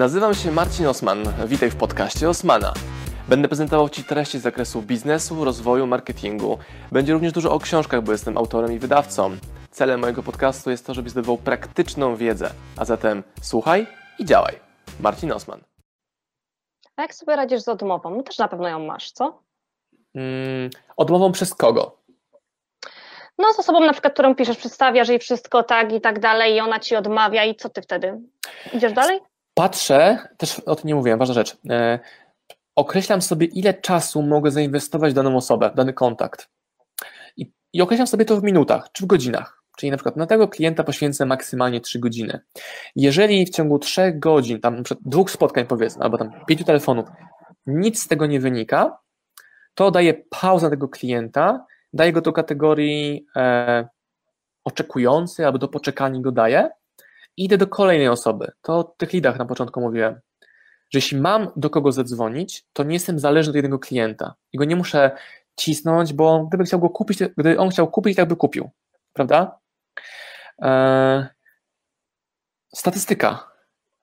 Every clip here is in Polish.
Nazywam się Marcin Osman. Witaj w podcaście Osmana. Będę prezentował Ci treści z zakresu biznesu, rozwoju, marketingu. Będzie również dużo o książkach, bo jestem autorem i wydawcą. Celem mojego podcastu jest to, żebyś zdobywał praktyczną wiedzę. A zatem słuchaj i działaj. Marcin Osman. A jak sobie radzisz z odmową? No też na pewno ją masz, co? Mm, odmową przez kogo? No z osobą na przykład, którą piszesz, przedstawiasz jej wszystko tak i tak dalej i ona ci odmawia i co ty wtedy? Idziesz dalej? Patrzę, też o tym nie mówiłem, ważna rzecz. E, określam sobie, ile czasu mogę zainwestować w daną osobę, w dany kontakt. I, I określam sobie to w minutach czy w godzinach. Czyli na przykład na tego klienta poświęcę maksymalnie 3 godziny. Jeżeli w ciągu 3 godzin, tam przykład dwóch spotkań powiedzmy, albo tam pięciu telefonów, nic z tego nie wynika, to daję pauzę tego klienta, daję go do kategorii e, oczekujący, albo do poczekania go daję i idę do kolejnej osoby. To o tych lidach na początku mówiłem, że jeśli mam do kogo zadzwonić, to nie jestem zależny od jednego klienta i go nie muszę cisnąć, bo gdyby chciał go kupić, gdyby on chciał kupić, tak by kupił, prawda? E, statystyka,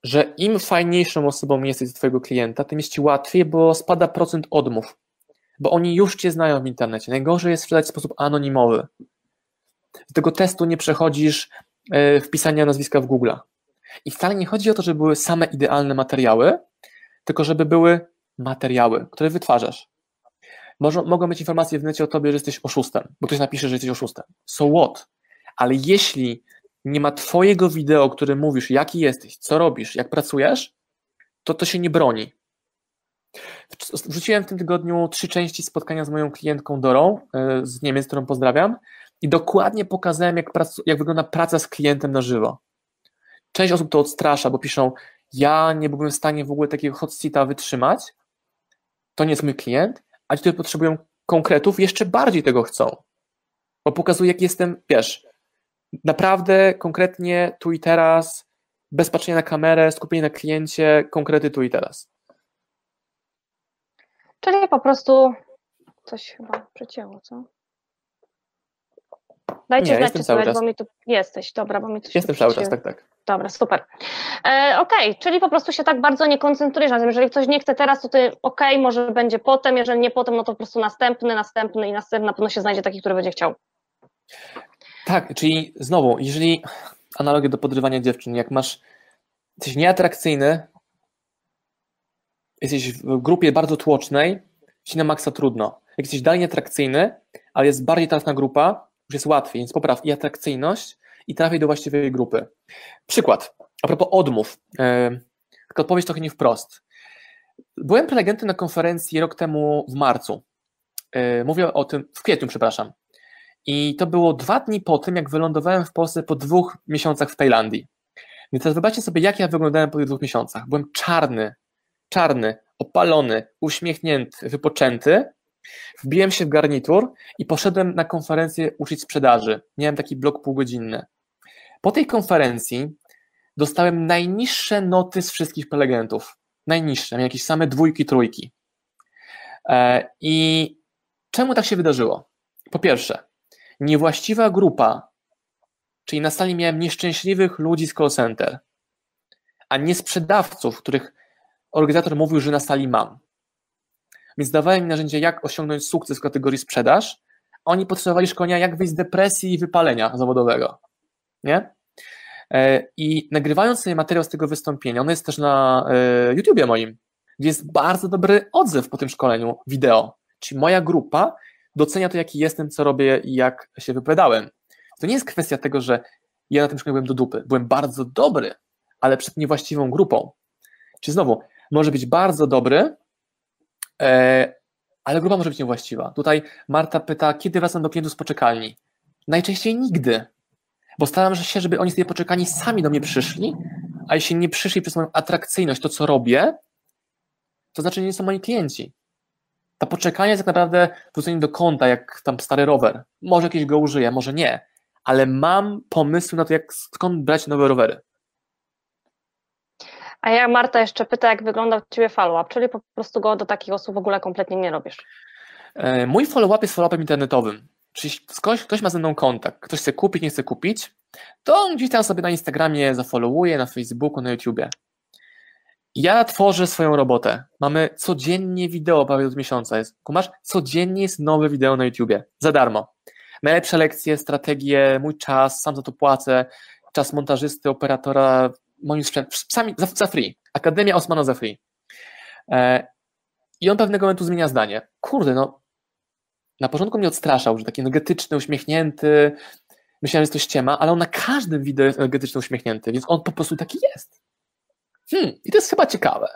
że im fajniejszą osobą jesteś z twojego klienta, tym jest ci łatwiej, bo spada procent odmów bo oni już cię znają w internecie. Najgorzej jest sprzedać w sposób anonimowy. Z tego testu nie przechodzisz wpisania nazwiska w Google. I wcale nie chodzi o to, żeby były same idealne materiały, tylko żeby były materiały, które wytwarzasz. Może, mogą być informacje w necie o tobie, że jesteś oszustem, bo ktoś napisze, że jesteś oszustem. So what? Ale jeśli nie ma twojego wideo, który mówisz, jaki jesteś, co robisz, jak pracujesz, to to się nie broni. Wrzuciłem w tym tygodniu trzy części spotkania z moją klientką Dorą e, z Niemiec, którą pozdrawiam i dokładnie pokazałem, jak, prac, jak wygląda praca z klientem na żywo. Część osób to odstrasza, bo piszą, ja nie byłbym w stanie w ogóle takiego hot seata wytrzymać, to nie jest mój klient, a ci, którzy potrzebują konkretów, jeszcze bardziej tego chcą. Bo pokazuję, jak jestem, wiesz, naprawdę konkretnie tu i teraz, bez patrzenia na kamerę, skupienie na kliencie, konkrety tu i teraz. Czyli po prostu coś chyba przecięło, co? Dajcie Nie, znać, czy słychać, bo mi tu jesteś, dobra, bo mi tu się Jestem cały czas, tak, tak. Dobra, super. E, okej, czyli po prostu się tak bardzo nie koncentrujesz na tym, jeżeli ktoś nie chce teraz, to ty okej, może będzie potem, jeżeli nie potem, no to po prostu następny, następny i następny, na pewno się znajdzie taki, który będzie chciał. Tak, czyli znowu, jeżeli analogię do podrywania dziewczyn, jak masz, jesteś nieatrakcyjny, jesteś w grupie bardzo tłocznej, ci na maksa trudno. Jak jesteś dalej nieatrakcyjny, ale jest bardziej trafna grupa, już jest łatwiej, więc popraw i atrakcyjność i trafiaj do właściwej grupy. Przykład, a propos odmów, yy, tylko odpowiedź trochę nie wprost. Byłem prelegentem na konferencji rok temu w marcu. Yy, mówię o tym, w kwietniu, przepraszam. I to było dwa dni po tym, jak wylądowałem w Polsce po dwóch miesiącach w Tajlandii. Więc teraz wybaczcie sobie, jak ja wyglądałem po tych dwóch miesiącach. Byłem czarny, czarny, opalony, uśmiechnięty, wypoczęty. Wbiłem się w garnitur i poszedłem na konferencję uczyć sprzedaży. Miałem taki blok półgodzinny. Po tej konferencji dostałem najniższe noty z wszystkich prelegentów. Najniższe, miałem jakieś same dwójki, trójki. E, I czemu tak się wydarzyło? Po pierwsze, niewłaściwa grupa, czyli na sali miałem nieszczęśliwych ludzi z call center, a nie sprzedawców, których organizator mówił, że na sali mam. Więc dawałem im narzędzia, jak osiągnąć sukces w kategorii sprzedaż, a oni potrzebowali szkolenia, jak wyjść z depresji i wypalenia zawodowego. Nie? E, I nagrywając sobie materiał z tego wystąpienia, on jest też na e, YouTubie moim, gdzie jest bardzo dobry odzew po tym szkoleniu wideo. Czyli moja grupa docenia to, jaki jestem, co robię i jak się wypowiadałem. To nie jest kwestia tego, że ja na tym szkoleniu byłem do dupy. Byłem bardzo dobry, ale przed niewłaściwą grupą. Czy znowu, może być bardzo dobry, ale grupa może być niewłaściwa. Tutaj Marta pyta, kiedy wracam do klientów z poczekalni? Najczęściej nigdy, bo staram się, żeby oni z tej poczekalni sami do mnie przyszli, a jeśli nie przyszli przez moją atrakcyjność, to co robię, to znaczy nie są moi klienci. Ta poczekalnia jest tak naprawdę wrzucenie do konta, jak tam stary rower. Może jakieś go użyję, może nie, ale mam pomysły na to, jak skąd brać nowe rowery. A ja Marta jeszcze pyta, jak wygląda u Ciebie follow-up, czyli po prostu go do takich osób w ogóle kompletnie nie robisz. E, Mój follow-up jest follow-upem internetowym. Czyli ktoś, ktoś ma ze mną kontakt, ktoś chce kupić, nie chce kupić, to gdzieś tam sobie na Instagramie zafollowuje, na Facebooku, na YouTubie. Ja tworzę swoją robotę. Mamy codziennie wideo prawie od miesiąca. Jest, kumasz? Codziennie jest nowe wideo na YouTubie. Za darmo. Najlepsze lekcje, strategie, mój czas, sam za to płacę. Czas montażysty, operatora, moim sprzęt, sami za, za free. Akademia Osmana za free. E, I on pewnego momentu zmienia zdanie. Kurde, no. Na początku mnie odstraszał, że taki energetyczny, uśmiechnięty. Myślałem, że to ściema, ale on na każdym wideo jest energetyczny, uśmiechnięty, więc on po prostu taki jest hmm, i to jest chyba ciekawe.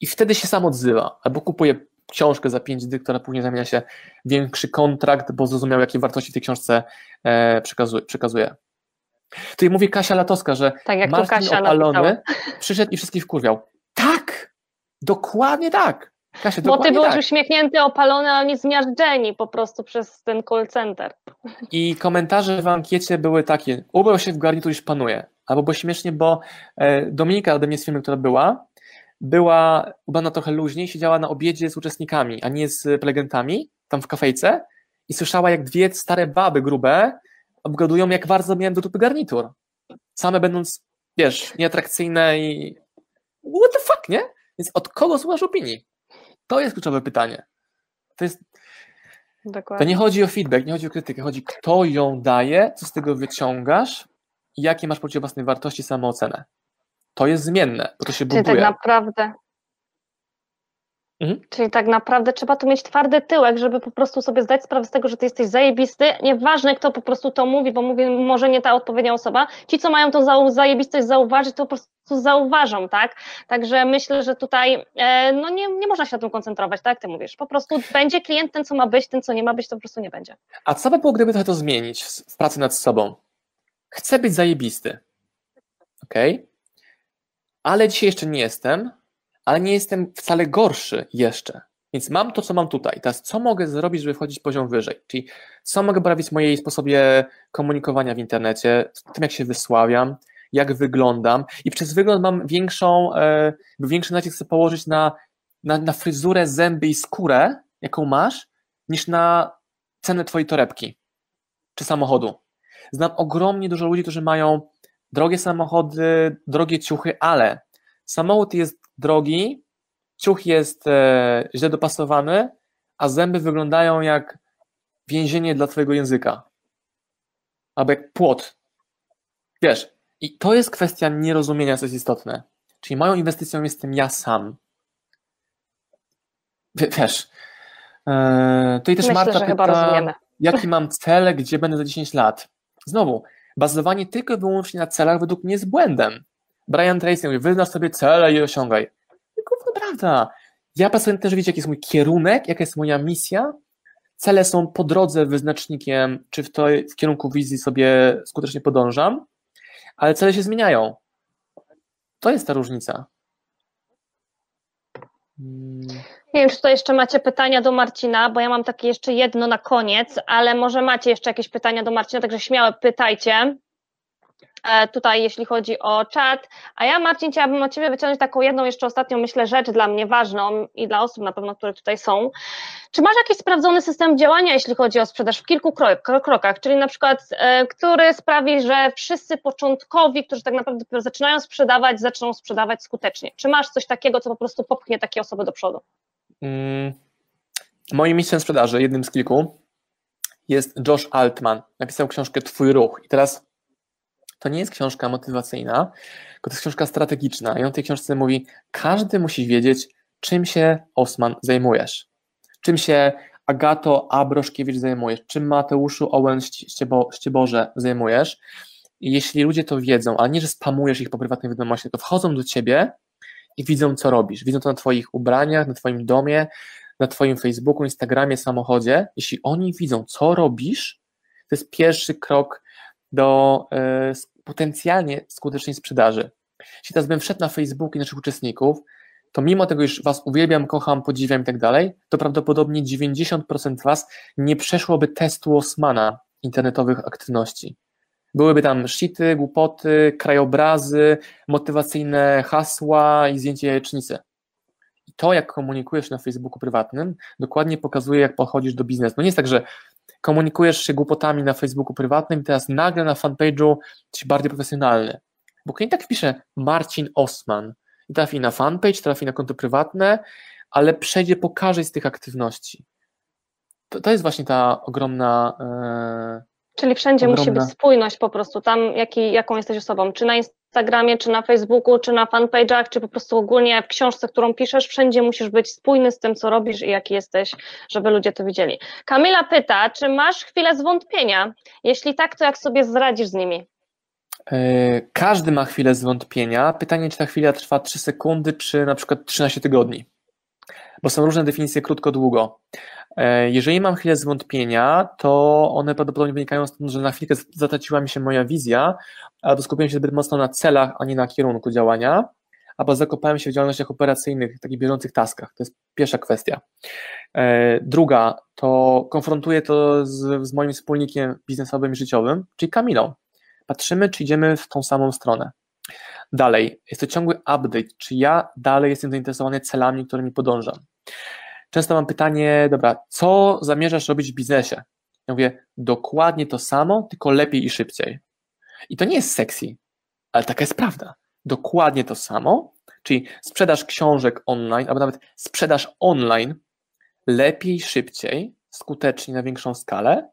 I wtedy się sam odzywa, albo kupuje książkę za 5 dych, która później zamienia się większy kontrakt, bo zrozumiał, jakie wartości tej książce e, przekazuje. Tutaj mówi Kasia Latowska, że tak jak Marcin Kasia opalony napisała. przyszedł i wszystkich wkurwiał. Tak! Dokładnie tak! Kasia, Bo ty byłeś tak. uśmiechnięty, opalony, a oni zmiażdżeni po prostu przez ten call center. I komentarze w ankiecie były takie, ubrał się w garnitur już panuje. Albo było śmiesznie, bo e, Dominika ode mnie z filmu, która była, była ubrana trochę luźniej, siedziała na obiedzie z uczestnikami, a nie z prelegentami, tam w kafejce i słyszała, jak dwie stare baby grube obgadują, jak bardzo miałem do dupy garnitur. Same będąc, wiesz, nieatrakcyjne i what the fuck, nie? Więc od kogo słuchasz opinii? To jest kluczowe pytanie. To jest to Dokładnie. nie chodzi o feedback, nie chodzi o krytykę, chodzi kto ją daje, co z tego wyciągasz i jakie masz poczucie własnej wartości, samoocenę. To jest zmienne, bo to się Czyli tak buduje. naprawdę. Mhm. Czyli tak naprawdę trzeba tu mieć twardy tyłek, żeby po prostu sobie zdać sprawę z tego, że ty jesteś zajebisty. Nieważne, kto po prostu to mówi, bo mówi może nie ta odpowiednia osoba. Ci, co mają tą zajebistość zauważyć, to po prostu zauważą, tak? Także myślę, że tutaj e, no nie, nie można się na tym koncentrować, tak ty mówisz. Po prostu będzie klient ten, co ma być, ten, co nie ma być, to po prostu nie będzie. A co by było, gdyby trochę to zmienić w pracy nad sobą? Chcę być zajebisty. Ok? Ale dzisiaj jeszcze nie jestem, ale nie jestem wcale gorszy jeszcze. Więc mam to, co mam tutaj. Teraz, co mogę zrobić, żeby wchodzić poziom wyżej? Czyli, co mogę poprawić w mojej sposobie komunikowania w internecie, w tym, jak się wysławiam, jak wyglądam. I przez wygląd mam większą, e, większy nacisk chcę położyć na, na, na fryzurę, zęby i skórę, jaką masz, niż na cenę twojej torebki czy samochodu. Znam ogromnie dużo ludzi, którzy mają drogie samochody, drogie ciuchy, ale samochód jest drogi, ciuch jest e, źle dopasowany, a zęby wyglądają jak więzienie dla twojego języka. Albo jak płot. Wiesz, i to jest kwestia nierozumienia, co jest istotne. Czyli moją inwestycją jestem ja sam. Wiesz, e, tutaj też Myślę, Marta pyta, jaki mam cel, gdzie będę za 10 lat. Znowu, bazowanie tylko i wyłącznie na celach według mnie jest błędem. Brian Tracy mówi, wyznasz sobie cele i osiągaj. Tylko prawda. Ja pracuję też wiedzieć, jaki jest mój kierunek, jaka jest moja misja. Cele są po drodze wyznacznikiem, czy w, to, w kierunku wizji sobie skutecznie podążam, ale cele się zmieniają. To jest ta różnica. Hmm. Nie wiem, czy to jeszcze macie pytania do Marcina, bo ja mam takie jeszcze jedno na koniec, ale może macie jeszcze jakieś pytania do Marcina, także śmiało pytajcie. E, tutaj, jeśli chodzi o czat. A ja, Marcin, chciałabym od Ciebie wyciągnąć taką jedną jeszcze ostatnią, myślę, rzecz dla mnie ważną i dla osób na pewno, które tutaj są. Czy masz jakiś sprawdzony system działania, jeśli chodzi o sprzedaż w kilku krok, krokach, czyli na przykład, e, który sprawi, że wszyscy początkowi, którzy tak naprawdę zaczynają sprzedawać, zaczną sprzedawać skutecznie? Czy masz coś takiego, co po prostu popchnie takie osoby do przodu? Mm, Moim mistrzem sprzedaży, jednym z kilku, jest Josh Altman. Napisał książkę Twój ruch. I teraz to nie jest książka motywacyjna, tylko to jest książka strategiczna. I on w tej książce mówi, każdy musi wiedzieć, czym się Osman zajmujesz. Czym się Agato Abroszkiewicz zajmujesz, czym Mateuszu Owen Ściebo, Ścieborze zajmujesz. I jeśli ludzie to wiedzą, a nie, że spamujesz ich po prywatnej wiadomości, to wchodzą do ciebie i widzą, co robisz. Widzą to na twoich ubraniach, na twoim domie, na twoim Facebooku, Instagramie, samochodzie. Jeśli oni widzą, co robisz, to jest pierwszy krok do e, potencjalnie skutecznej sprzedaży. Jeśli teraz bym wszedł na Facebook i naszych uczestników, to mimo tego, iż Was uwielbiam, kocham, podziwiam i tak dalej, to prawdopodobnie 90% Was nie przeszłoby testu Osmana internetowych aktywności. Byłyby tam shity, głupoty, krajobrazy, motywacyjne hasła i zdjęcie jajecznicy. I to, jak komunikujesz na Facebooku prywatnym, dokładnie pokazuje, jak podchodzisz do biznesu. No nie jest tak, że komunikujesz się głupotami na Facebooku prywatnym i teraz nagle na fanpage'u jesteś bardziej profesjonalny. Bo klient tak wpisze Marcin Osman i trafi na fanpage, trafi na konto prywatne, ale przejdzie po każdej z tych aktywności. To, to jest właśnie ta ogromna. E, Czyli wszędzie ogromna... musi być spójność po prostu, tam jaki, jaką jesteś osobą, czy na Instagramie, czy na Facebooku, czy na fanpage'ach, czy po prostu ogólnie w książce, którą piszesz, wszędzie musisz być spójny z tym, co robisz i jaki jesteś, żeby ludzie to widzieli. Kamila pyta, czy masz chwilę zwątpienia? Jeśli tak, to jak sobie zradzisz z nimi? E, każdy ma chwilę zwątpienia. Pytanie, czy ta chwila trwa 3 sekundy, czy na przykład 13 tygodni. Bo są różne definicje krótko-długo. E, jeżeli mam chwilę zwątpienia, to one prawdopodobnie wynikają stąd, że na chwilkę zatraciła mi się moja wizja, albo skupiłem się zbyt mocno na celach, a nie na kierunku działania, albo zakopałem się w działalnościach operacyjnych, takich bieżących taskach. To jest pierwsza kwestia. E, druga, to konfrontuję to z, z moim wspólnikiem biznesowym i życiowym, czyli Kamilą. Patrzymy, czy idziemy w tą samą stronę. Dalej, jest to ciągły update, czy ja dalej jestem zainteresowany celami, którymi podążam. Często mam pytanie, dobra, co zamierzasz robić w biznesie? Ja mówię, dokładnie to samo, tylko lepiej i szybciej. I to nie jest sexy, ale taka jest prawda. Dokładnie to samo, czyli sprzedaż książek online, albo nawet sprzedaż online lepiej, szybciej, skutecznie, na większą skalę,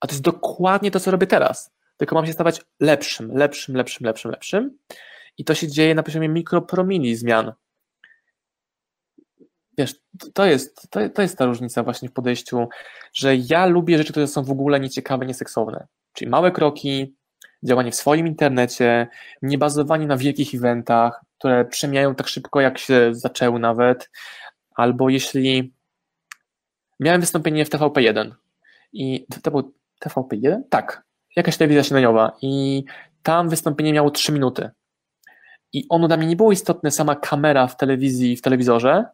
a to jest dokładnie to, co robię teraz. Tylko mam się stawać lepszym, lepszym, lepszym, lepszym, lepszym. I to się dzieje na poziomie mikropromili zmian wiesz, to jest, to, to jest ta różnica właśnie w podejściu, że ja lubię rzeczy, które są w ogóle nieciekawe, nieseksowne. Czyli małe kroki, działanie w swoim internecie, nie bazowanie na wielkich eventach, które przemijają tak szybko, jak się zaczęły nawet, albo jeśli miałem wystąpienie w TVP1 i to był TVP1? Tak, jakaś telewizja śniadaniowa i tam wystąpienie miało 3 minuty. I ono dla mnie nie było istotne, sama kamera w telewizji, w telewizorze,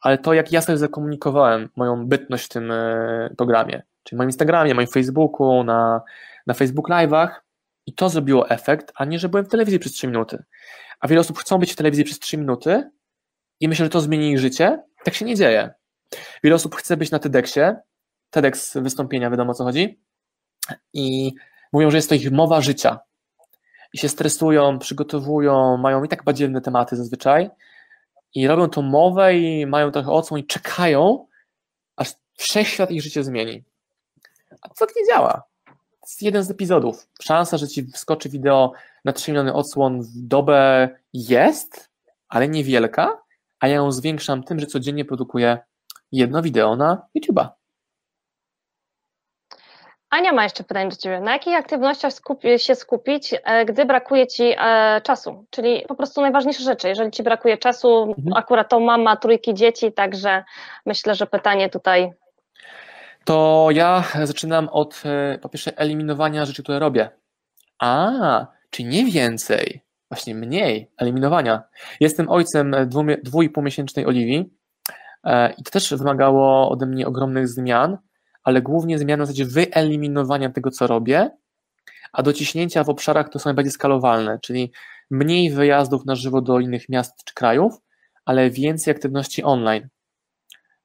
ale to jak ja sobie zakomunikowałem moją bytność w tym e, programie, czyli moim Instagramie, moim Facebooku, na, na Facebook Live'ach i to zrobiło efekt, a nie, że byłem w telewizji przez 3 minuty. A wiele osób chcą być w telewizji przez 3 minuty i myślę, że to zmieni ich życie. Tak się nie dzieje. Wiele osób chce być na TEDxie, TEDx wystąpienia, wiadomo o co chodzi, i mówią, że jest to ich mowa życia. I się stresują, przygotowują, mają i tak badziewne tematy zazwyczaj, i robią tą mowę i mają trochę odsłon i czekają, aż wszechświat ich życie zmieni. A to tak nie działa. To jest jeden z epizodów. Szansa, że ci wskoczy wideo na 3 miliony odsłon w dobę jest, ale niewielka, a ja ją zwiększam tym, że codziennie produkuję jedno wideo na YouTube'a. Ania ma jeszcze pytanie do Ciebie. Na jakich aktywnościach skupi, się skupić, e, gdy brakuje Ci e, czasu? Czyli po prostu najważniejsze rzeczy. Jeżeli Ci brakuje czasu, mhm. akurat to mama trójki dzieci, także myślę, że pytanie tutaj. To ja zaczynam od e, po pierwsze eliminowania rzeczy, które robię. A, czy nie więcej, właśnie mniej eliminowania. Jestem ojcem dwu, dwu i półmiesięcznej Oliwii i to też wymagało ode mnie ogromnych zmian ale głównie zmiana w zasadzie wyeliminowania tego, co robię, a dociśnięcia w obszarach, które są najbardziej skalowalne, czyli mniej wyjazdów na żywo do innych miast czy krajów, ale więcej aktywności online.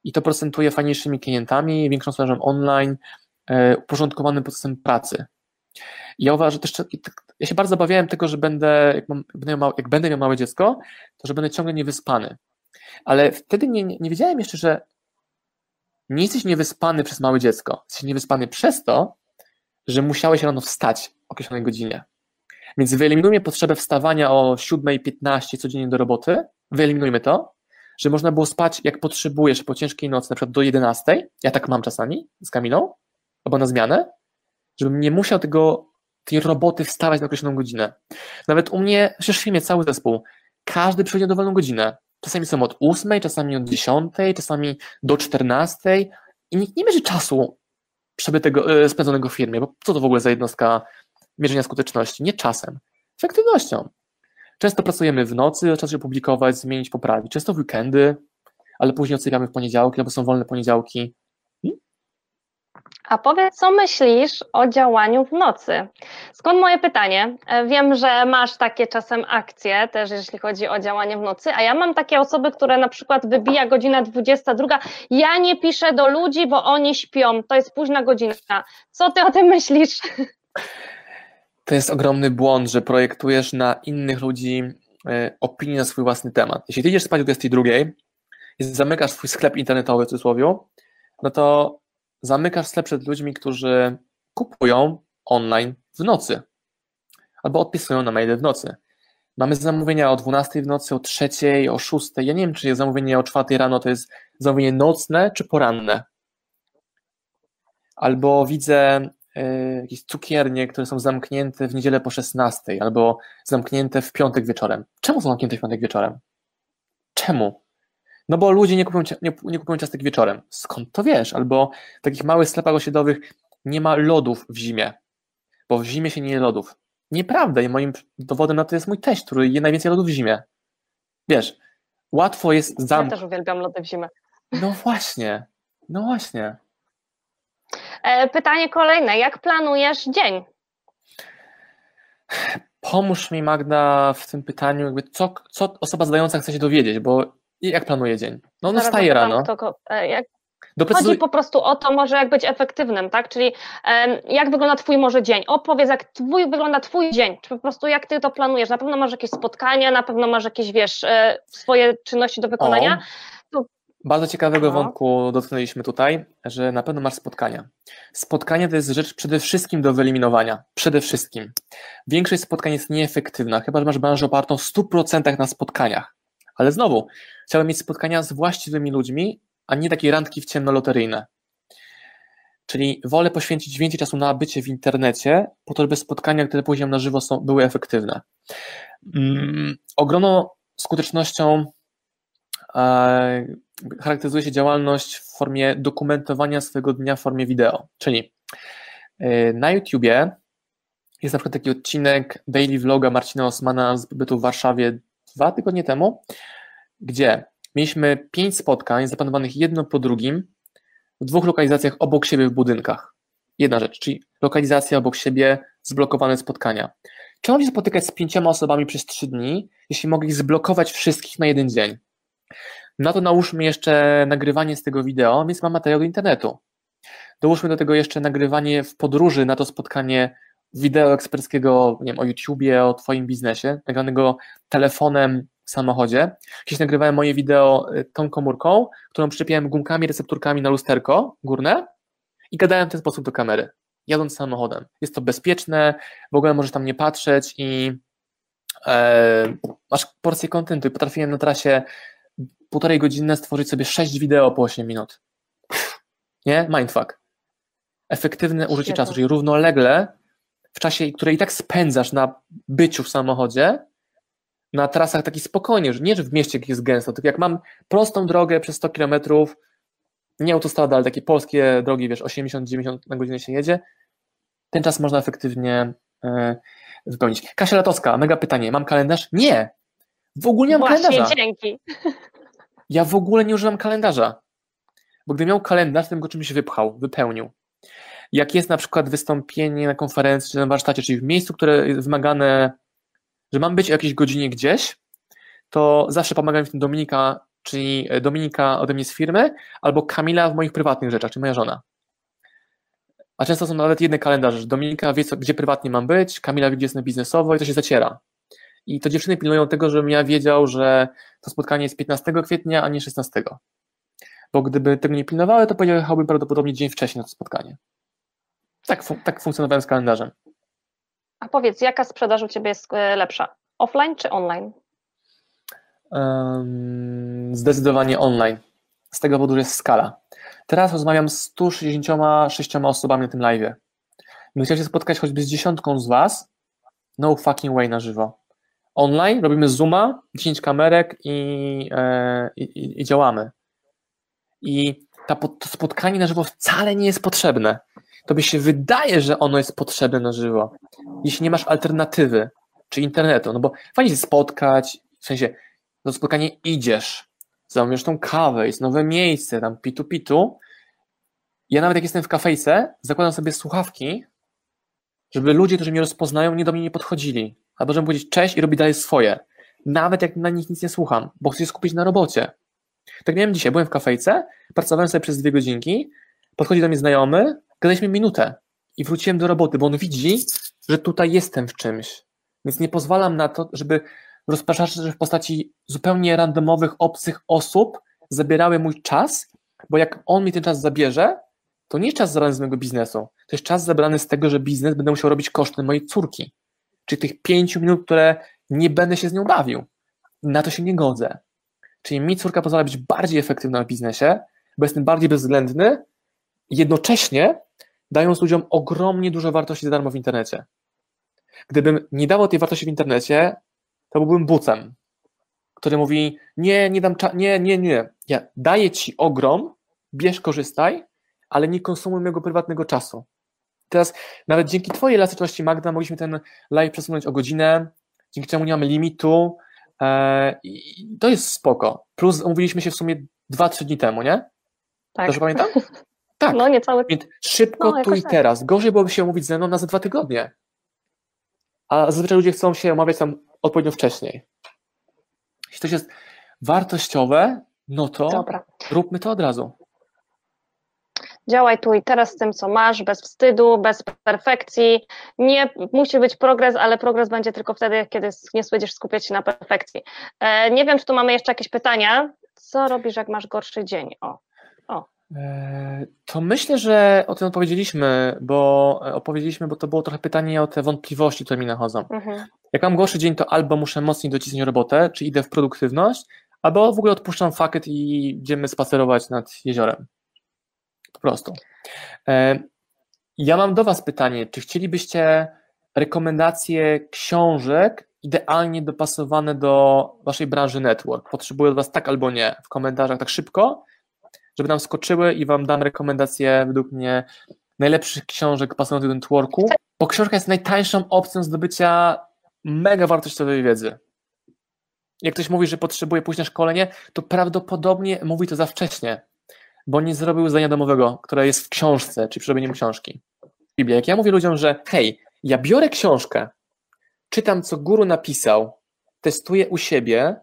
I to procentuje fajniejszymi klientami, większą sprzedażą online, e, uporządkowanym procesem pracy. Ja uważam, że też tak, ja się bardzo obawiałem tego, że będę, jak, mam, będę miał, jak będę miał małe dziecko, to że będę ciągle niewyspany. Ale wtedy nie, nie wiedziałem jeszcze, że nie jesteś niewyspany przez małe dziecko. Jesteś niewyspany przez to, że musiałeś rano wstać o określonej godzinie. Więc wyeliminujmy potrzebę wstawania o 7.15 codziennie do roboty, wyeliminujmy to, że można było spać jak potrzebujesz po ciężkiej nocy, na przykład do 11, ja tak mam czasami z Kamilą, albo na zmianę, żebym nie musiał tego, tej roboty wstawać na określoną godzinę. Nawet u mnie, przecież w cały zespół, każdy przychodzi na dowolną godzinę. Czasami są od 8, czasami od 10, czasami do 14 i nikt nie mierzy czasu przebytego, e, spędzonego w firmie, bo co to w ogóle za jednostka mierzenia skuteczności? Nie czasem, efektywnością. Często pracujemy w nocy, czas się publikować, zmienić, poprawić. Często w weekendy, ale później odsypiamy w poniedziałki, albo są wolne poniedziałki. A powiedz, co myślisz o działaniu w nocy? Skąd moje pytanie? E, wiem, że masz takie czasem akcje, też jeśli chodzi o działanie w nocy, a ja mam takie osoby, które na przykład wybija godzina 22, ja nie piszę do ludzi, bo oni śpią, to jest późna godzina. Co ty o tym myślisz? To jest ogromny błąd, że projektujesz na innych ludzi e, opinii na swój własny temat. Jeśli ty idziesz spać o 22, zamykasz swój sklep internetowy w cudzysłowie, no to zamykasz sklep przed ludźmi, którzy kupują online w nocy albo odpisują na maile w nocy. Mamy zamówienia o 12 w nocy, o 3, o 6. Ja nie wiem, czy jest zamówienie o 4 rano to jest zamówienie nocne czy poranne. Albo widzę y, jakieś cukiernie, które są zamknięte w niedzielę po 16, albo zamknięte w piątek wieczorem. Czemu są zamknięte w piątek wieczorem? Czemu? No bo ludzie nie kupują, nie, nie kupują ciastek wieczorem. Skąd to wiesz? Albo w takich małych sklepach osiedlowych nie ma lodów w zimie, bo w zimie się nie je lodów. Nieprawda i moim dowodem na to jest mój teść, który je najwięcej lodów w zimie. Wiesz, łatwo jest zamknąć. Ja też uwielbiam lody w zimę. No właśnie, no właśnie. E, pytanie kolejne. Jak planujesz dzień? Pomóż mi Magda w tym pytaniu, jakby co, co osoba zdająca chce się dowiedzieć, bo jak planuje dzień? No, no wstaje rano. Kto, e, jak, Doprecyzuj... Chodzi po prostu o to, może jak być efektywnym, tak? Czyli um, jak wygląda Twój może dzień? Opowiedz, jak twój, wygląda Twój dzień, czy po prostu jak Ty to planujesz? Na pewno masz jakieś spotkania, na pewno masz jakieś, wiesz, e, swoje czynności do wykonania. Bardzo ciekawego no. wątku dotknęliśmy tutaj, że na pewno masz spotkania. Spotkania to jest rzecz przede wszystkim do wyeliminowania. Przede wszystkim. Większość spotkań jest nieefektywna, chyba że masz branżę opartą w 100% na spotkaniach. Ale znowu, chciałbym mieć spotkania z właściwymi ludźmi, a nie takie randki w ciemno loteryjne. Czyli wolę poświęcić więcej czasu na bycie w internecie, po to, żeby spotkania, które później na żywo są, były efektywne. Mm, ogromną skutecznością e, charakteryzuje się działalność w formie dokumentowania swojego dnia w formie wideo. Czyli e, na YouTubie jest na przykład taki odcinek daily vloga Marcina Osmana z bytu w Warszawie dwa tygodnie temu, gdzie Mieliśmy pięć spotkań zaplanowanych jedno po drugim w dwóch lokalizacjach obok siebie w budynkach. Jedna rzecz, czyli lokalizacja obok siebie, zblokowane spotkania. Czemu się spotykać z pięcioma osobami przez trzy dni, jeśli mogę ich zblokować wszystkich na jeden dzień? Na to nałóżmy jeszcze nagrywanie z tego wideo, więc mam materiał do internetu. Dołóżmy do tego jeszcze nagrywanie w podróży na to spotkanie wideo eksperckiego, nie wiem, o YouTubie, o Twoim biznesie, nagranego telefonem w samochodzie. Kiedyś nagrywałem moje wideo y, tą komórką, którą przyczepiałem gumkami, recepturkami na lusterko górne i gadałem w ten sposób do kamery, jadąc samochodem. Jest to bezpieczne, w ogóle możesz tam nie patrzeć i e, masz porcję kontentu i potrafiłem na trasie półtorej godziny stworzyć sobie sześć wideo po 8 minut. Nie? Mindfuck. Efektywne użycie Świetne. czasu, czyli równolegle w czasie, który i tak spędzasz na byciu w samochodzie, na trasach taki spokojnie, że nie, że w mieście jest gęsto, tylko jak mam prostą drogę przez 100 km, nie autostrada, ale takie polskie drogi, wiesz, 80-90 na godzinę się jedzie, ten czas można efektywnie e, wypełnić. Kasia Latowska, mega pytanie, mam kalendarz? Nie! W ogóle nie mam Właśnie, kalendarza. dzięki. Ja w ogóle nie używam kalendarza, bo gdy miał kalendarz, to bym go czymś wypchał, wypełnił. Jak jest na przykład wystąpienie na konferencji czy na warsztacie, czyli w miejscu, które jest wymagane że mam być o jakiejś godzinie gdzieś, to zawsze pomaga mi w tym Dominika, czyli e, Dominika ode mnie z firmy, albo Kamila w moich prywatnych rzeczach, czy moja żona. A często są nawet jedne kalendarze, że Dominika wie, co, gdzie prywatnie mam być, Kamila wie, gdzie jestem biznesowo i to się zaciera. I to dziewczyny pilnują tego, żebym ja wiedział, że to spotkanie jest 15 kwietnia, a nie 16. Bo gdyby tego nie pilnowały, to pojechałbym prawdopodobnie dzień wcześniej na to spotkanie. Tak, fun tak funkcjonowałem z kalendarzem. A powiedz, jaka sprzedaż u Ciebie jest e, lepsza? Offline czy online? Um, zdecydowanie online. Z tego powodu, jest skala. Teraz rozmawiam z 166 osobami na tym live. Gdybym chciał się spotkać choćby z dziesiątką z Was, no fucking way na żywo. Online robimy Zooma, 10 kamerek i, e, i, i działamy. I ta, to spotkanie na żywo wcale nie jest potrzebne tobie się wydaje, że ono jest potrzebne na żywo, jeśli nie masz alternatywy, czy internetu, no bo fajnie się spotkać, w sensie do spotkania idziesz, zamawiasz tą kawę, jest nowe miejsce, tam pitu pitu. Ja nawet jak jestem w kafejce, zakładam sobie słuchawki, żeby ludzie, którzy mnie rozpoznają, nie do mnie nie podchodzili. Albo żeby powiedzieć cześć i robić dalej swoje. Nawet jak na nich nic nie słucham, bo chcę się skupić na robocie. Tak miałem dzisiaj, byłem w kafejce, pracowałem sobie przez dwie godzinki, podchodzi do mnie znajomy, gadaliśmy minutę i wróciłem do roboty, bo on widzi, że tutaj jestem w czymś. Więc nie pozwalam na to, żeby rozpraszacze w postaci zupełnie randomowych, obcych osób zabierały mój czas, bo jak on mi ten czas zabierze, to nie jest czas zabrany z mojego biznesu, to jest czas zabrany z tego, że biznes będę musiał robić kosztem mojej córki, czyli tych pięciu minut, które nie będę się z nią bawił. Na to się nie godzę. Czyli mi córka pozwala być bardziej efektywna w biznesie, bo jestem bardziej bezwzględny, jednocześnie dając ludziom ogromnie dużo wartości za darmo w internecie. Gdybym nie dawał tej wartości w internecie, to byłbym bucem, który mówi: Nie, nie dam, nie, nie, nie. Ja daję ci ogrom, bierz, korzystaj, ale nie konsumuj mojego prywatnego czasu. Teraz nawet dzięki Twojej elastyczności, Magda, mogliśmy ten live przesunąć o godzinę, dzięki czemu nie mamy limitu. E, I to jest spoko. Plus umówiliśmy się w sumie 2-3 dni temu, nie? Tak. Dobrze pamiętam? Tak. No niecałe. Więc szybko no, tu i tak. teraz. Gorzej byłoby się umówić ze mną na za dwa tygodnie. A zazwyczaj ludzie chcą się omawiać tam odpowiednio wcześniej. Jeśli coś jest wartościowe, no to Dobra. róbmy to od razu. Działaj tu i teraz z tym, co masz, bez wstydu, bez perfekcji. Nie musi być progres, ale progres będzie tylko wtedy, kiedy nie będziesz skupiać się na perfekcji. E, nie wiem, czy tu mamy jeszcze jakieś pytania. Co robisz, jak masz gorszy dzień? O, Eee, To myślę, że o tym opowiedzieliśmy, bo e, opowiedzieliśmy, bo to było trochę pytanie o te wątpliwości, które mi nachodzą. mhm. Jak mam gorszy dzień, to albo muszę mocniej docisnąć robotę, czy idę w produktywność, albo w ogóle odpuszczam fakiet i idziemy spacerować nad jeziorem. Po prostu. E, Ja mam do Was pytanie, czy chcielibyście rekomendacje książek idealnie dopasowane do Waszej branży network? Potrzebuję od Was tak albo nie w komentarzach tak szybko, żeby nam skoczyły i Wam dam rekomendacje według mnie najlepszych książek pasujących do networku, bo książka jest najtańszą opcją zdobycia mega wartościowej wiedzy. Jak ktoś mówi, że potrzebuje pójść na szkolenie, to prawdopodobnie mówi to za wcześnie, bo nie zrobił zdania domowego, które jest w książce, czy przy robieniu książki. Biblia. Jak ja mówię ludziom, że hej, ja biorę książkę, czytam, co guru napisał, testuję u siebie,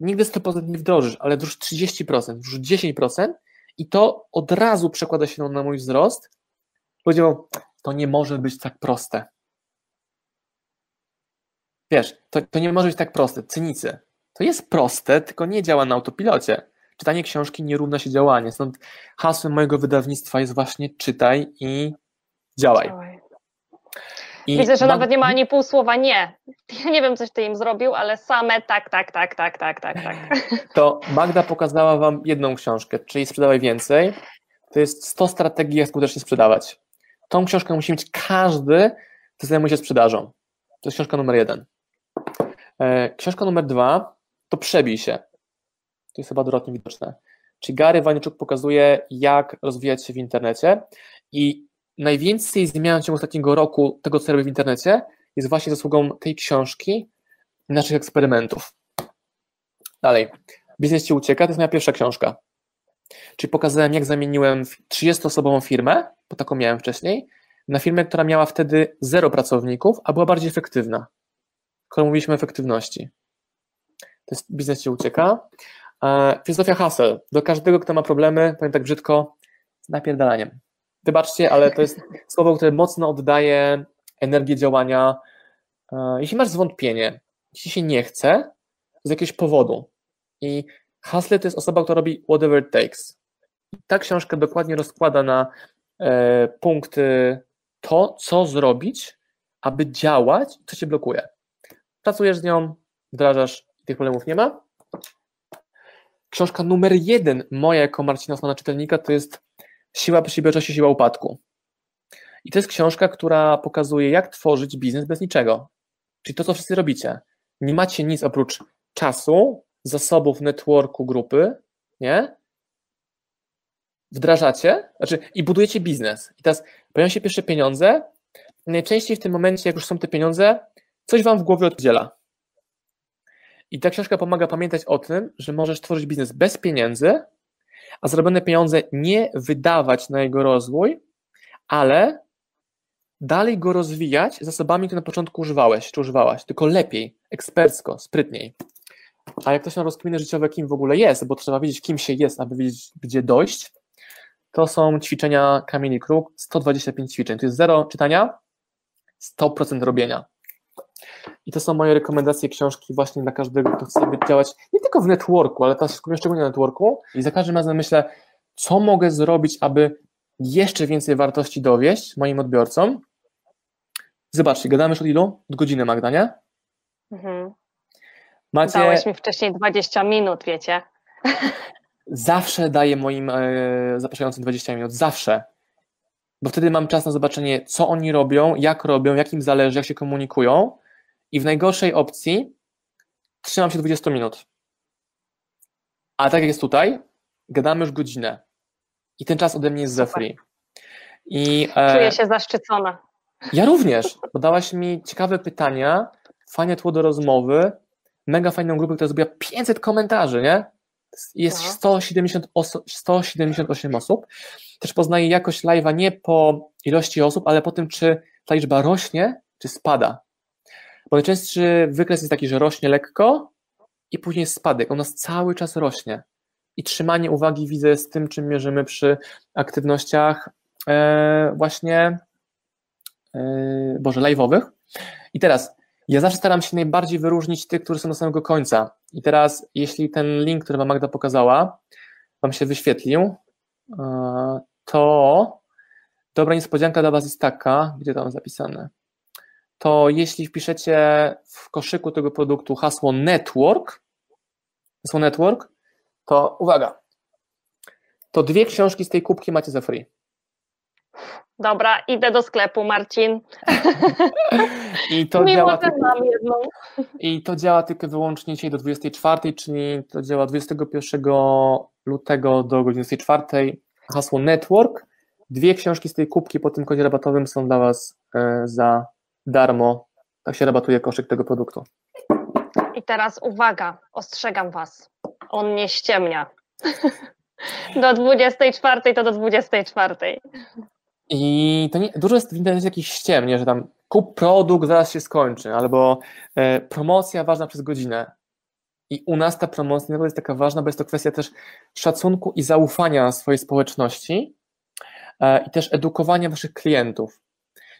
nigdy 100% nie wdrożysz, ale wdróż 30%, wdróż 10% i to od razu przekłada się na mój wzrost, powiedział, to nie może być tak proste. Wiesz, to, to nie może być tak proste. Cynicy. To jest proste, tylko nie działa na autopilocie. Czytanie książki nie równa się działanie. Stąd hasłem mojego wydawnictwa jest właśnie czytaj i działaj. Działaj. I Widzę, że mam- nawet nie ma ani pół słowa nie. Ja nie wiem, coś ty im zrobił, ale same tak, tak, tak, tak, tak, tak, tak. To Magda pokazała Wam jedną książkę, czyli Sprzedawaj Więcej. To jest 100 strategii, jak skutecznie sprzedawać. Tą książkę musi mieć każdy, kto zajmuje się sprzedażą. To jest książka numer jeden. E, Książka numer dwa to Przebij się. To jest chyba odwrotnie widoczne. Czyli Gary Vaynerchuk pokazuje, jak rozwijać się w internecie i najwięcej zmian w ciągu ostatniego roku tego, co robię w internecie, jest właśnie zasługą tej książki i naszych eksperymentów. Dalej. Biznes Ci ucieka, to jest moja pierwsza książka. Czyli pokazałem, jak zamieniłem 30-osobową firmę, bo taką miałem wcześniej, na firmę, która miała wtedy zero pracowników, a była bardziej efektywna. Skoro mówiliśmy o efektywności. To jest Biznes Ci ucieka. E, Filozofia haseł. Do każdego, kto ma problemy, powiem tak brzydko, z napierdalaniem. Wybaczcie, ale to jest słowo, które mocno oddaje energię działania. E, Jeśli masz zwątpienie, jeśli się nie chce, z jakiegoś powodu. I Hasle to jest osoba, która robi whatever it takes. Ta książka dokładnie rozkłada na e, punkty to, co zrobić, aby działać, co cię blokuje. Pracujesz z nią, wdrażasz, tych problemów nie ma. Książka numer jeden moja jako Marcina Osmana czytelnika to jest Siła przedsiębiorczości, siła upadku. I to jest książka, która pokazuje, jak tworzyć biznes bez niczego. Czyli to, co wszyscy robicie. Nie macie nic oprócz czasu, zasobów, networku, grupy, nie? Wdrażacie, znaczy i budujecie biznes. I teraz pojawiają się pierwsze pieniądze. Najczęściej w tym momencie, jak już są te pieniądze, coś wam w głowie oddziela. I ta książka pomaga pamiętać o tym, że możesz tworzyć biznes bez pieniędzy, a zarobione pieniądze nie wydawać na jego rozwój, ale dalej go rozwijać zasobami, które na początku używałeś, czy używałaś, tylko lepiej, ekspercko, sprytniej. A jak ktoś ma rozkminy życiowe, kim w ogóle jest, bo trzeba wiedzieć, kim się jest, aby wiedzieć, gdzie dojść, to są ćwiczenia Kamieni Kruk, 125 ćwiczeń. To jest zero czytania, 100% robienia. I to są moje rekomendacje książki właśnie dla każdego, kto chce działać nie tylko w networku, ale też szczególnie na networku. I za każdym razem myślę, co mogę zrobić, aby jeszcze więcej wartości dowieść moim odbiorcom. Zobaczcie, gadamy już od ilu? Od godziny, Magda, nie? Mhm. Macie... Dałeś mi wcześniej 20 minut, wiecie. Zawsze daję moim e, zapraszającym 20 minut, zawsze. Bo wtedy mam czas na zobaczenie, co oni robią, jak robią, jak im zależy, jak się komunikują. I w najgorszej opcji trzymam się 20 minut. A tak jak jest tutaj, gadamy już godzinę. I ten czas ode mnie jest za free. I, e, Czuję się zaszczycona. Ja również, bo dałaś mi ciekawe pytania, fajne tło do rozmowy, mega fajną grupę, która zrobiła 500 komentarzy, nie? Jest 170 no. oso 178 osób. Też poznaję jakość live'a nie po ilości osób, ale po tym, czy ta liczba rośnie, czy spada. Bo najczęstszy wykres jest taki, że rośnie lekko i później jest spadek. U nas cały czas rośnie. I trzymanie uwagi widzę z tym, czym mierzymy przy aktywnościach e, właśnie e, Boże, live'owych. I teraz ja zawsze staram się najbardziej wyróżnić tych, którzy są do samego końca. I teraz, jeśli ten link, który Wam Magda pokazała, Wam się wyświetlił, e, to dobra niespodzianka dla Was jest taka, gdzie tam zapisane, to jeśli wpiszecie w koszyku tego produktu hasło network, hasło network, to uwaga, to dwie książki z tej kubki macie za free. Dobra, idę do sklepu, Marcin. I to Mimo, działa tylko, mam jedną. I to działa tylko wyłącznie dzisiaj do 24, czyli to działa 21 lutego do godziny 24. Hasło network. Dwie książki z tej kubki po tym kodzie rabatowym są dla Was e, za darmo. Tak się rabatuje koszyk tego produktu. I teraz uwaga, ostrzegam Was. On nie ściemnia. do 24 to do 24. I to nie, dużo jest w internecie jakichś ściem, nie, że tam kup produkt, zaraz się skończy, albo e, promocja ważna przez godzinę. I u nas ta promocja jest taka ważna, bo jest to kwestia też szacunku i zaufania swojej społeczności e, i też edukowania waszych klientów.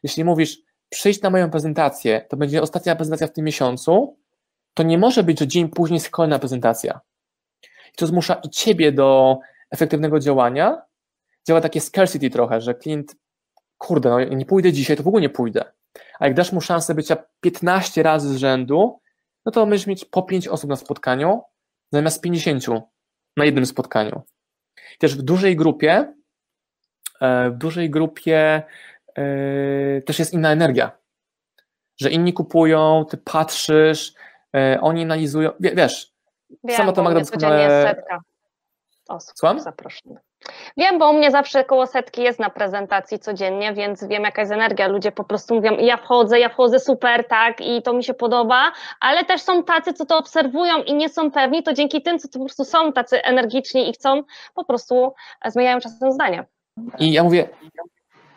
Jeśli mówisz, przyjdź na moją prezentację, to będzie ostatnia prezentacja w tym miesiącu, to nie może być, że dzień później jest kolejna prezentacja. I to zmusza i ciebie do efektywnego działania, działa takie scarcity trochę, że klient, kurde, no nie pójdę dzisiaj, to w ogóle nie pójdę. A jak dasz mu szansę bycia 15 razy z rzędu, no to możesz mieć po 5 osób na spotkaniu, zamiast 50 na jednym spotkaniu. Też w dużej grupie, e, w dużej grupie też jest inna energia. Że inni kupują, ty patrzysz, e, oni analizują, wiesz, Wiem, sama to Magda doskonale... jest setka osób Słucham? zaproszonych. Wiem, bo u mnie zawsze koło setki jest na prezentacji codziennie, więc wiem jaka jest energia. Ludzie po prostu mówią, ja wchodzę, ja wchodzę super, tak, i to mi się podoba, ale też są tacy, co to obserwują i nie są pewni, to dzięki tym, co to po prostu są tacy energiczni i chcą, po prostu zmieniają czasem zdanie. I ja mówię,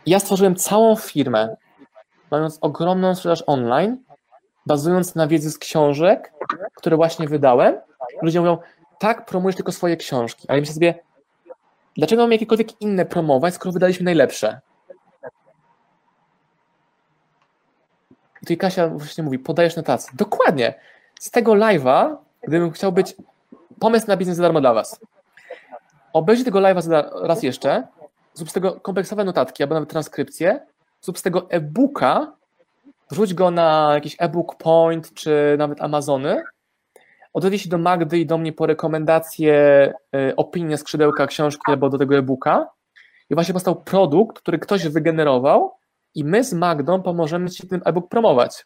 ja stworzyłem całą firmę, mając ogromną sprzedaż online, bazując na wiedzy z książek, które właśnie wydałem. Ludzie mówią, tak, promujesz tylko swoje książki, ale myślę sobie, Dlaczego mamy jakiekolwiek inne promować, skoro wydaliśmy najlepsze? I tutaj Kasia właśnie mówi, podajesz na tacy. Dokładnie. Z tego live'a, gdybym chciał być pomysł na biznes za darmo dla Was. Obejrzyj tego live'a raz jeszcze, zrób z tego kompleksowe notatki albo nawet transkrypcję, zrób z tego e-booka, wrzuć go na jakiś e-book point czy nawet Amazony odezwij się do Magdy i do mnie po rekomendację, y, opinię skrzydełka książki albo do tego e-booka i właśnie powstał produkt, który ktoś wygenerował i my z Magdą pomożemy Ci ten e-book promować.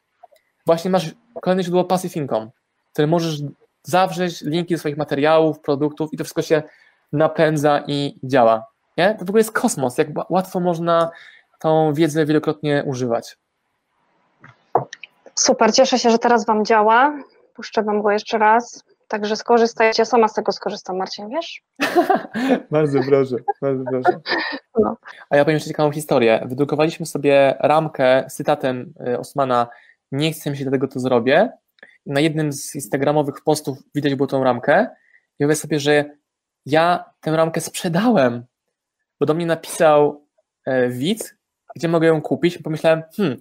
Właśnie masz kolejne źródło passive income, które możesz zawrzeć linki do swoich materiałów, produktów i to wszystko się napędza i działa. Nie? To w ogóle jest kosmos, jak łatwo można tą wiedzę wielokrotnie używać. Super, cieszę się, że teraz Wam działa. Puszczę Wam go jeszcze raz. Także skorzystajcie, sama z tego skorzystam, Marcin, wiesz? bardzo proszę, bardzo proszę. No. A ja powiem jeszcze ciekawą historię. Wydrukowaliśmy sobie ramkę z cytatem y, Osmana nie chcę się dlatego to zrobię. Na jednym z instagramowych postów widać było tą ramkę i mówię sobie, że ja tę ramkę sprzedałem, bo do mnie napisał e, widz, gdzie mogę ją kupić. Pomyślałem, hmm,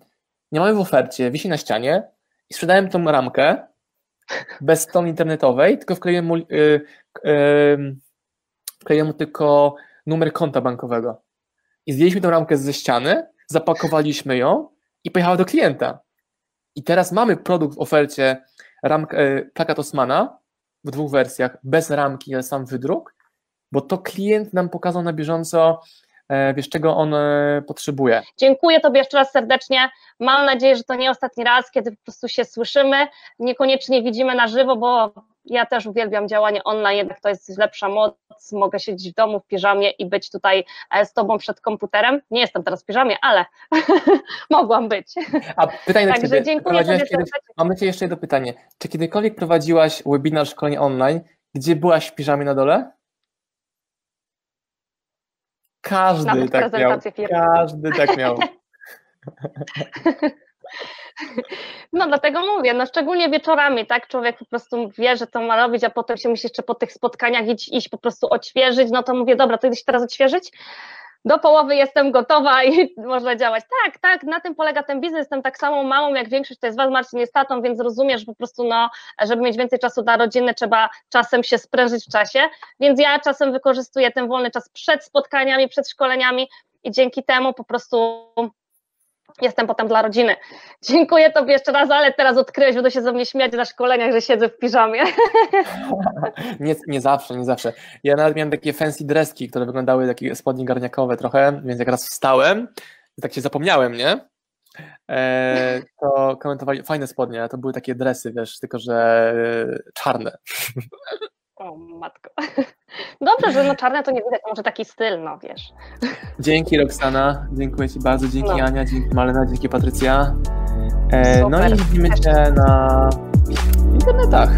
nie mamy w ofercie, wisi na ścianie, I sprzedałem tą ramkę bez strony internetowej, tylko wkleiłem mu, yy, wkleiłem mu tylko numer konta bankowego. I zdjęliśmy tę ramkę ze ściany, zapakowaliśmy ją i pojechała do klienta. I teraz mamy produkt w ofercie ramka, yy, plakat Osmana w dwóch wersjach, bez ramki, ale sam wydruk, bo to klient nam pokazał na bieżąco, E, wiesz, czego on e, potrzebuje. Dziękuję Tobie jeszcze raz serdecznie. Mam nadzieję, że to nie ostatni raz, kiedy po prostu się słyszymy. Niekoniecznie widzimy na żywo, bo ja też uwielbiam działanie online, jednak to jest lepsza moc. Mogę siedzieć w domu w piżamie i być tutaj e, z Tobą przed komputerem. Nie jestem teraz w piżamie, ale mogłam być. A pytanie Także Ciebie. dziękuję Tobie kiedyś, Mam na Ciebie jeszcze jedno pytanie. Czy kiedykolwiek prowadziłaś webinar szkolenie online, gdzie byłaś w piżamie na dole? Każdy Nawet tak miał. Firmy. Każdy tak miał. No dlatego mówię, no szczególnie wieczorami, tak, człowiek po prostu wie, że to ma robić, a potem się musi jeszcze po tych spotkaniach iść, iść po prostu odświeżyć, no to mówię, dobra, to idę się teraz odświeżyć, do połowy jestem gotowa i można działać. Tak, tak, na tym polega ten biznes. Jestem tak samą mamą, jak większość to jest was, Marcin jest tatą, więc rozumiesz, że po prostu, no, żeby mieć więcej czasu dla rodziny, trzeba czasem się sprężyć w czasie, więc ja czasem wykorzystuję ten wolny czas przed spotkaniami, przed szkoleniami i dzięki temu po prostu jestem potem dla rodziny. Dziękuję Tobie jeszcze raz, ale teraz odkryłeś, będę się ze mnie śmiać na szkoleniach, że siedzę w piżamie. Nie, nie zawsze, nie zawsze. Ja nawet miałem takie fancy dreski, które wyglądały takie spodnie garniakowe trochę, więc jak raz wstałem, tak się zapomniałem, nie? E, to komentowali, fajne spodnie, to były takie dresy, wiesz, tylko że e, czarne. O matko. Dobrze, że no czarne to nie widać, może taki styl, no wiesz. Dzięki Roxana, dziękuję Ci bardzo, dzięki no. Ania, dzięki Malena, dzięki Patrycja. E, no i widzimy Cię na internetach.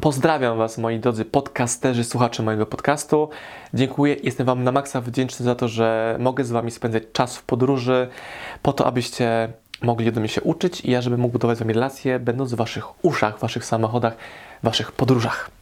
Pozdrawiam Was, moi drodzy podcasterzy, słuchacze mojego podcastu. Dziękuję, jestem Wam na maksa wdzięczny za to, że mogę z Wami spędzać czas w podróży, po to, abyście mogli ode mnie się uczyć i ja, żebym mógł budować z Wami relacje, będąc w Waszych uszach, w Waszych samochodach, w Waszych podróżach.